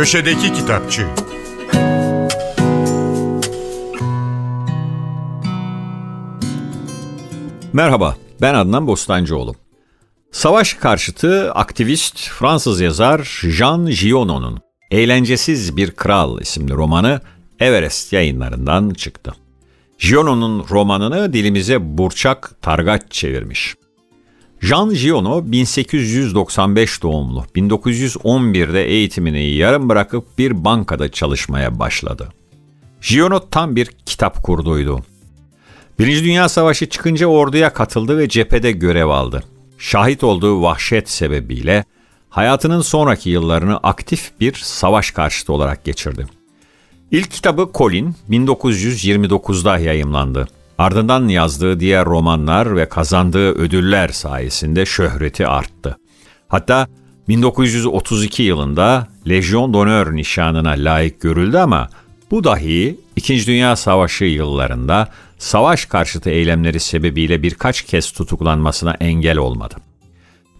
Köşedeki Kitapçı Merhaba, ben Adnan Bostancıoğlu. Savaş karşıtı aktivist Fransız yazar Jean Giono'nun Eğlencesiz Bir Kral isimli romanı Everest yayınlarından çıktı. Giono'nun romanını dilimize Burçak Targaç çevirmiş. Jean Giono 1895 doğumlu. 1911'de eğitimini yarım bırakıp bir bankada çalışmaya başladı. Giono tam bir kitap kurduydu. Birinci Dünya Savaşı çıkınca orduya katıldı ve cephede görev aldı. Şahit olduğu vahşet sebebiyle hayatının sonraki yıllarını aktif bir savaş karşıtı olarak geçirdi. İlk kitabı Colin 1929'da yayımlandı. Ardından yazdığı diğer romanlar ve kazandığı ödüller sayesinde şöhreti arttı. Hatta 1932 yılında Legion d'Honneur nişanına layık görüldü ama bu dahi İkinci Dünya Savaşı yıllarında savaş karşıtı eylemleri sebebiyle birkaç kez tutuklanmasına engel olmadı.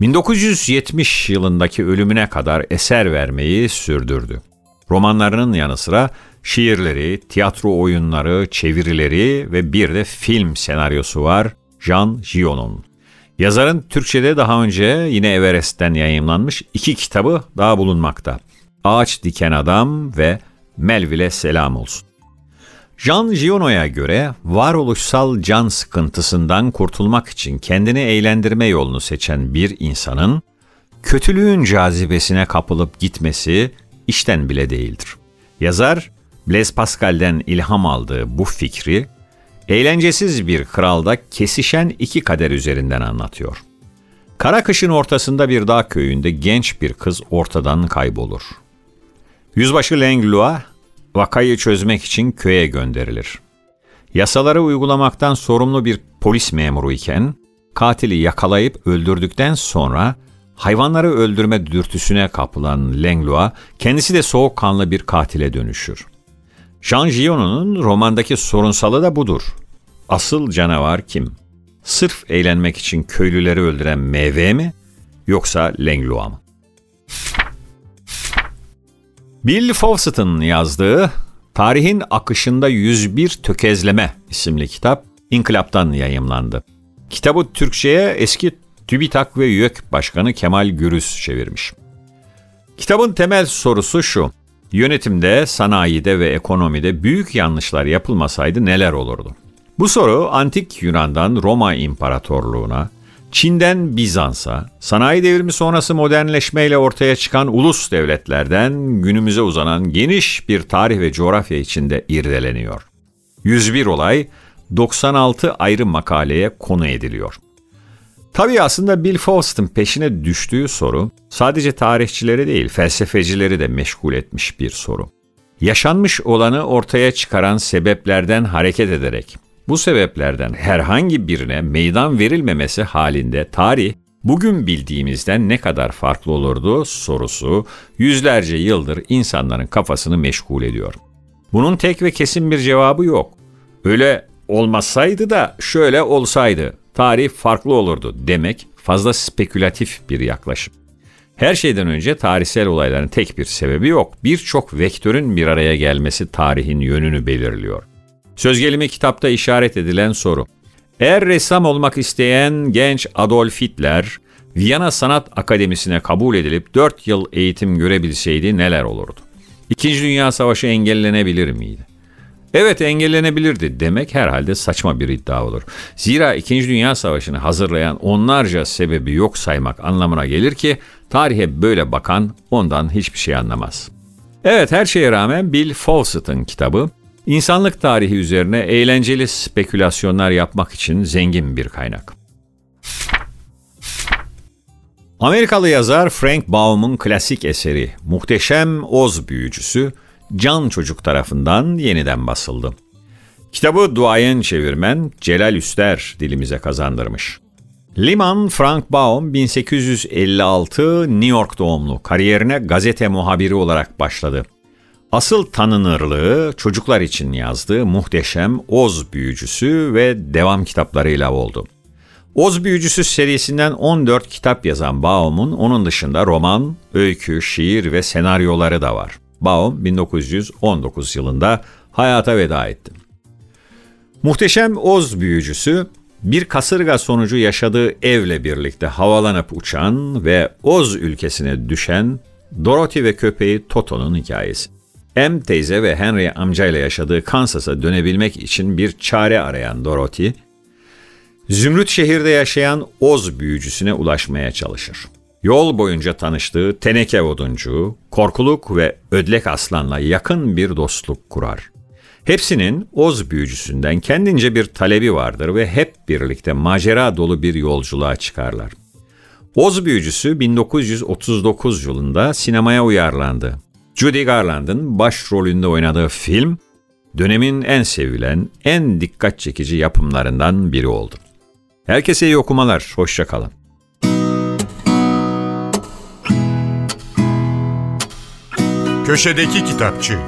1970 yılındaki ölümüne kadar eser vermeyi sürdürdü. Romanlarının yanı sıra şiirleri, tiyatro oyunları, çevirileri ve bir de film senaryosu var Jean Giono'nun. Yazarın Türkçe'de daha önce yine Everest'ten yayımlanmış iki kitabı daha bulunmakta. Ağaç Diken Adam ve Melville Selam Olsun. Jean Giono'ya göre varoluşsal can sıkıntısından kurtulmak için kendini eğlendirme yolunu seçen bir insanın kötülüğün cazibesine kapılıp gitmesi işten bile değildir. Yazar Blaise Pascal'den ilham aldığı bu fikri eğlencesiz bir kralda kesişen iki kader üzerinden anlatıyor. Kara kışın ortasında bir dağ köyünde genç bir kız ortadan kaybolur. Yüzbaşı Langlois vakayı çözmek için köye gönderilir. Yasaları uygulamaktan sorumlu bir polis memuru iken katili yakalayıp öldürdükten sonra hayvanları öldürme dürtüsüne kapılan Langlois kendisi de soğukkanlı bir katile dönüşür. Jean Giono'nun romandaki sorunsalı da budur. Asıl canavar kim? Sırf eğlenmek için köylüleri öldüren MV mi yoksa Langlois mı? Bill Fawcett'ın yazdığı Tarihin Akışında 101 Tökezleme isimli kitap İnkılap'tan yayımlandı. Kitabı Türkçe'ye eski TÜBİTAK ve YÖK Başkanı Kemal Gürüz çevirmiş. Kitabın temel sorusu şu. Yönetimde, sanayide ve ekonomide büyük yanlışlar yapılmasaydı neler olurdu? Bu soru antik Yunan'dan Roma İmparatorluğu'na, Çin'den Bizans'a, sanayi devrimi sonrası modernleşmeyle ortaya çıkan ulus devletlerden günümüze uzanan geniş bir tarih ve coğrafya içinde irdeleniyor. 101 olay 96 ayrı makaleye konu ediliyor. Tabii aslında Bill Fawcett'ın peşine düştüğü soru sadece tarihçileri değil felsefecileri de meşgul etmiş bir soru. Yaşanmış olanı ortaya çıkaran sebeplerden hareket ederek bu sebeplerden herhangi birine meydan verilmemesi halinde tarih bugün bildiğimizden ne kadar farklı olurdu sorusu yüzlerce yıldır insanların kafasını meşgul ediyor. Bunun tek ve kesin bir cevabı yok. Öyle olmasaydı da şöyle olsaydı tarih farklı olurdu demek fazla spekülatif bir yaklaşım. Her şeyden önce tarihsel olayların tek bir sebebi yok. Birçok vektörün bir araya gelmesi tarihin yönünü belirliyor. Söz gelimi kitapta işaret edilen soru. Eğer ressam olmak isteyen genç Adolf Hitler, Viyana Sanat Akademisi'ne kabul edilip 4 yıl eğitim görebilseydi neler olurdu? İkinci Dünya Savaşı engellenebilir miydi? Evet engellenebilirdi demek herhalde saçma bir iddia olur. Zira İkinci Dünya Savaşı'nı hazırlayan onlarca sebebi yok saymak anlamına gelir ki tarihe böyle bakan ondan hiçbir şey anlamaz. Evet her şeye rağmen Bill Fawcett'ın kitabı İnsanlık tarihi üzerine eğlenceli spekülasyonlar yapmak için zengin bir kaynak. Amerikalı yazar Frank Baum'un klasik eseri Muhteşem Oz Büyücüsü Can Çocuk tarafından yeniden basıldı. Kitabı duayen çevirmen Celal Üster dilimize kazandırmış. Liman Frank Baum 1856 New York doğumlu. Kariyerine gazete muhabiri olarak başladı. Asıl tanınırlığı çocuklar için yazdığı muhteşem Oz Büyücüsü ve devam kitaplarıyla oldu. Oz Büyücüsü serisinden 14 kitap yazan Baum'un onun dışında roman, öykü, şiir ve senaryoları da var. Baum 1919 yılında hayata veda etti. Muhteşem Oz büyücüsü bir kasırga sonucu yaşadığı evle birlikte havalanıp uçan ve Oz ülkesine düşen Dorothy ve köpeği Toto'nun hikayesi. M teyze ve Henry amcayla yaşadığı Kansas'a dönebilmek için bir çare arayan Dorothy, Zümrüt şehirde yaşayan Oz büyücüsüne ulaşmaya çalışır. Yol boyunca tanıştığı teneke oduncu, korkuluk ve ödlek aslanla yakın bir dostluk kurar. Hepsinin Oz büyücüsünden kendince bir talebi vardır ve hep birlikte macera dolu bir yolculuğa çıkarlar. Oz büyücüsü 1939 yılında sinemaya uyarlandı. Judy Garland'ın başrolünde oynadığı film, dönemin en sevilen, en dikkat çekici yapımlarından biri oldu. Herkese iyi okumalar, hoşçakalın. Köşedeki Kitapçı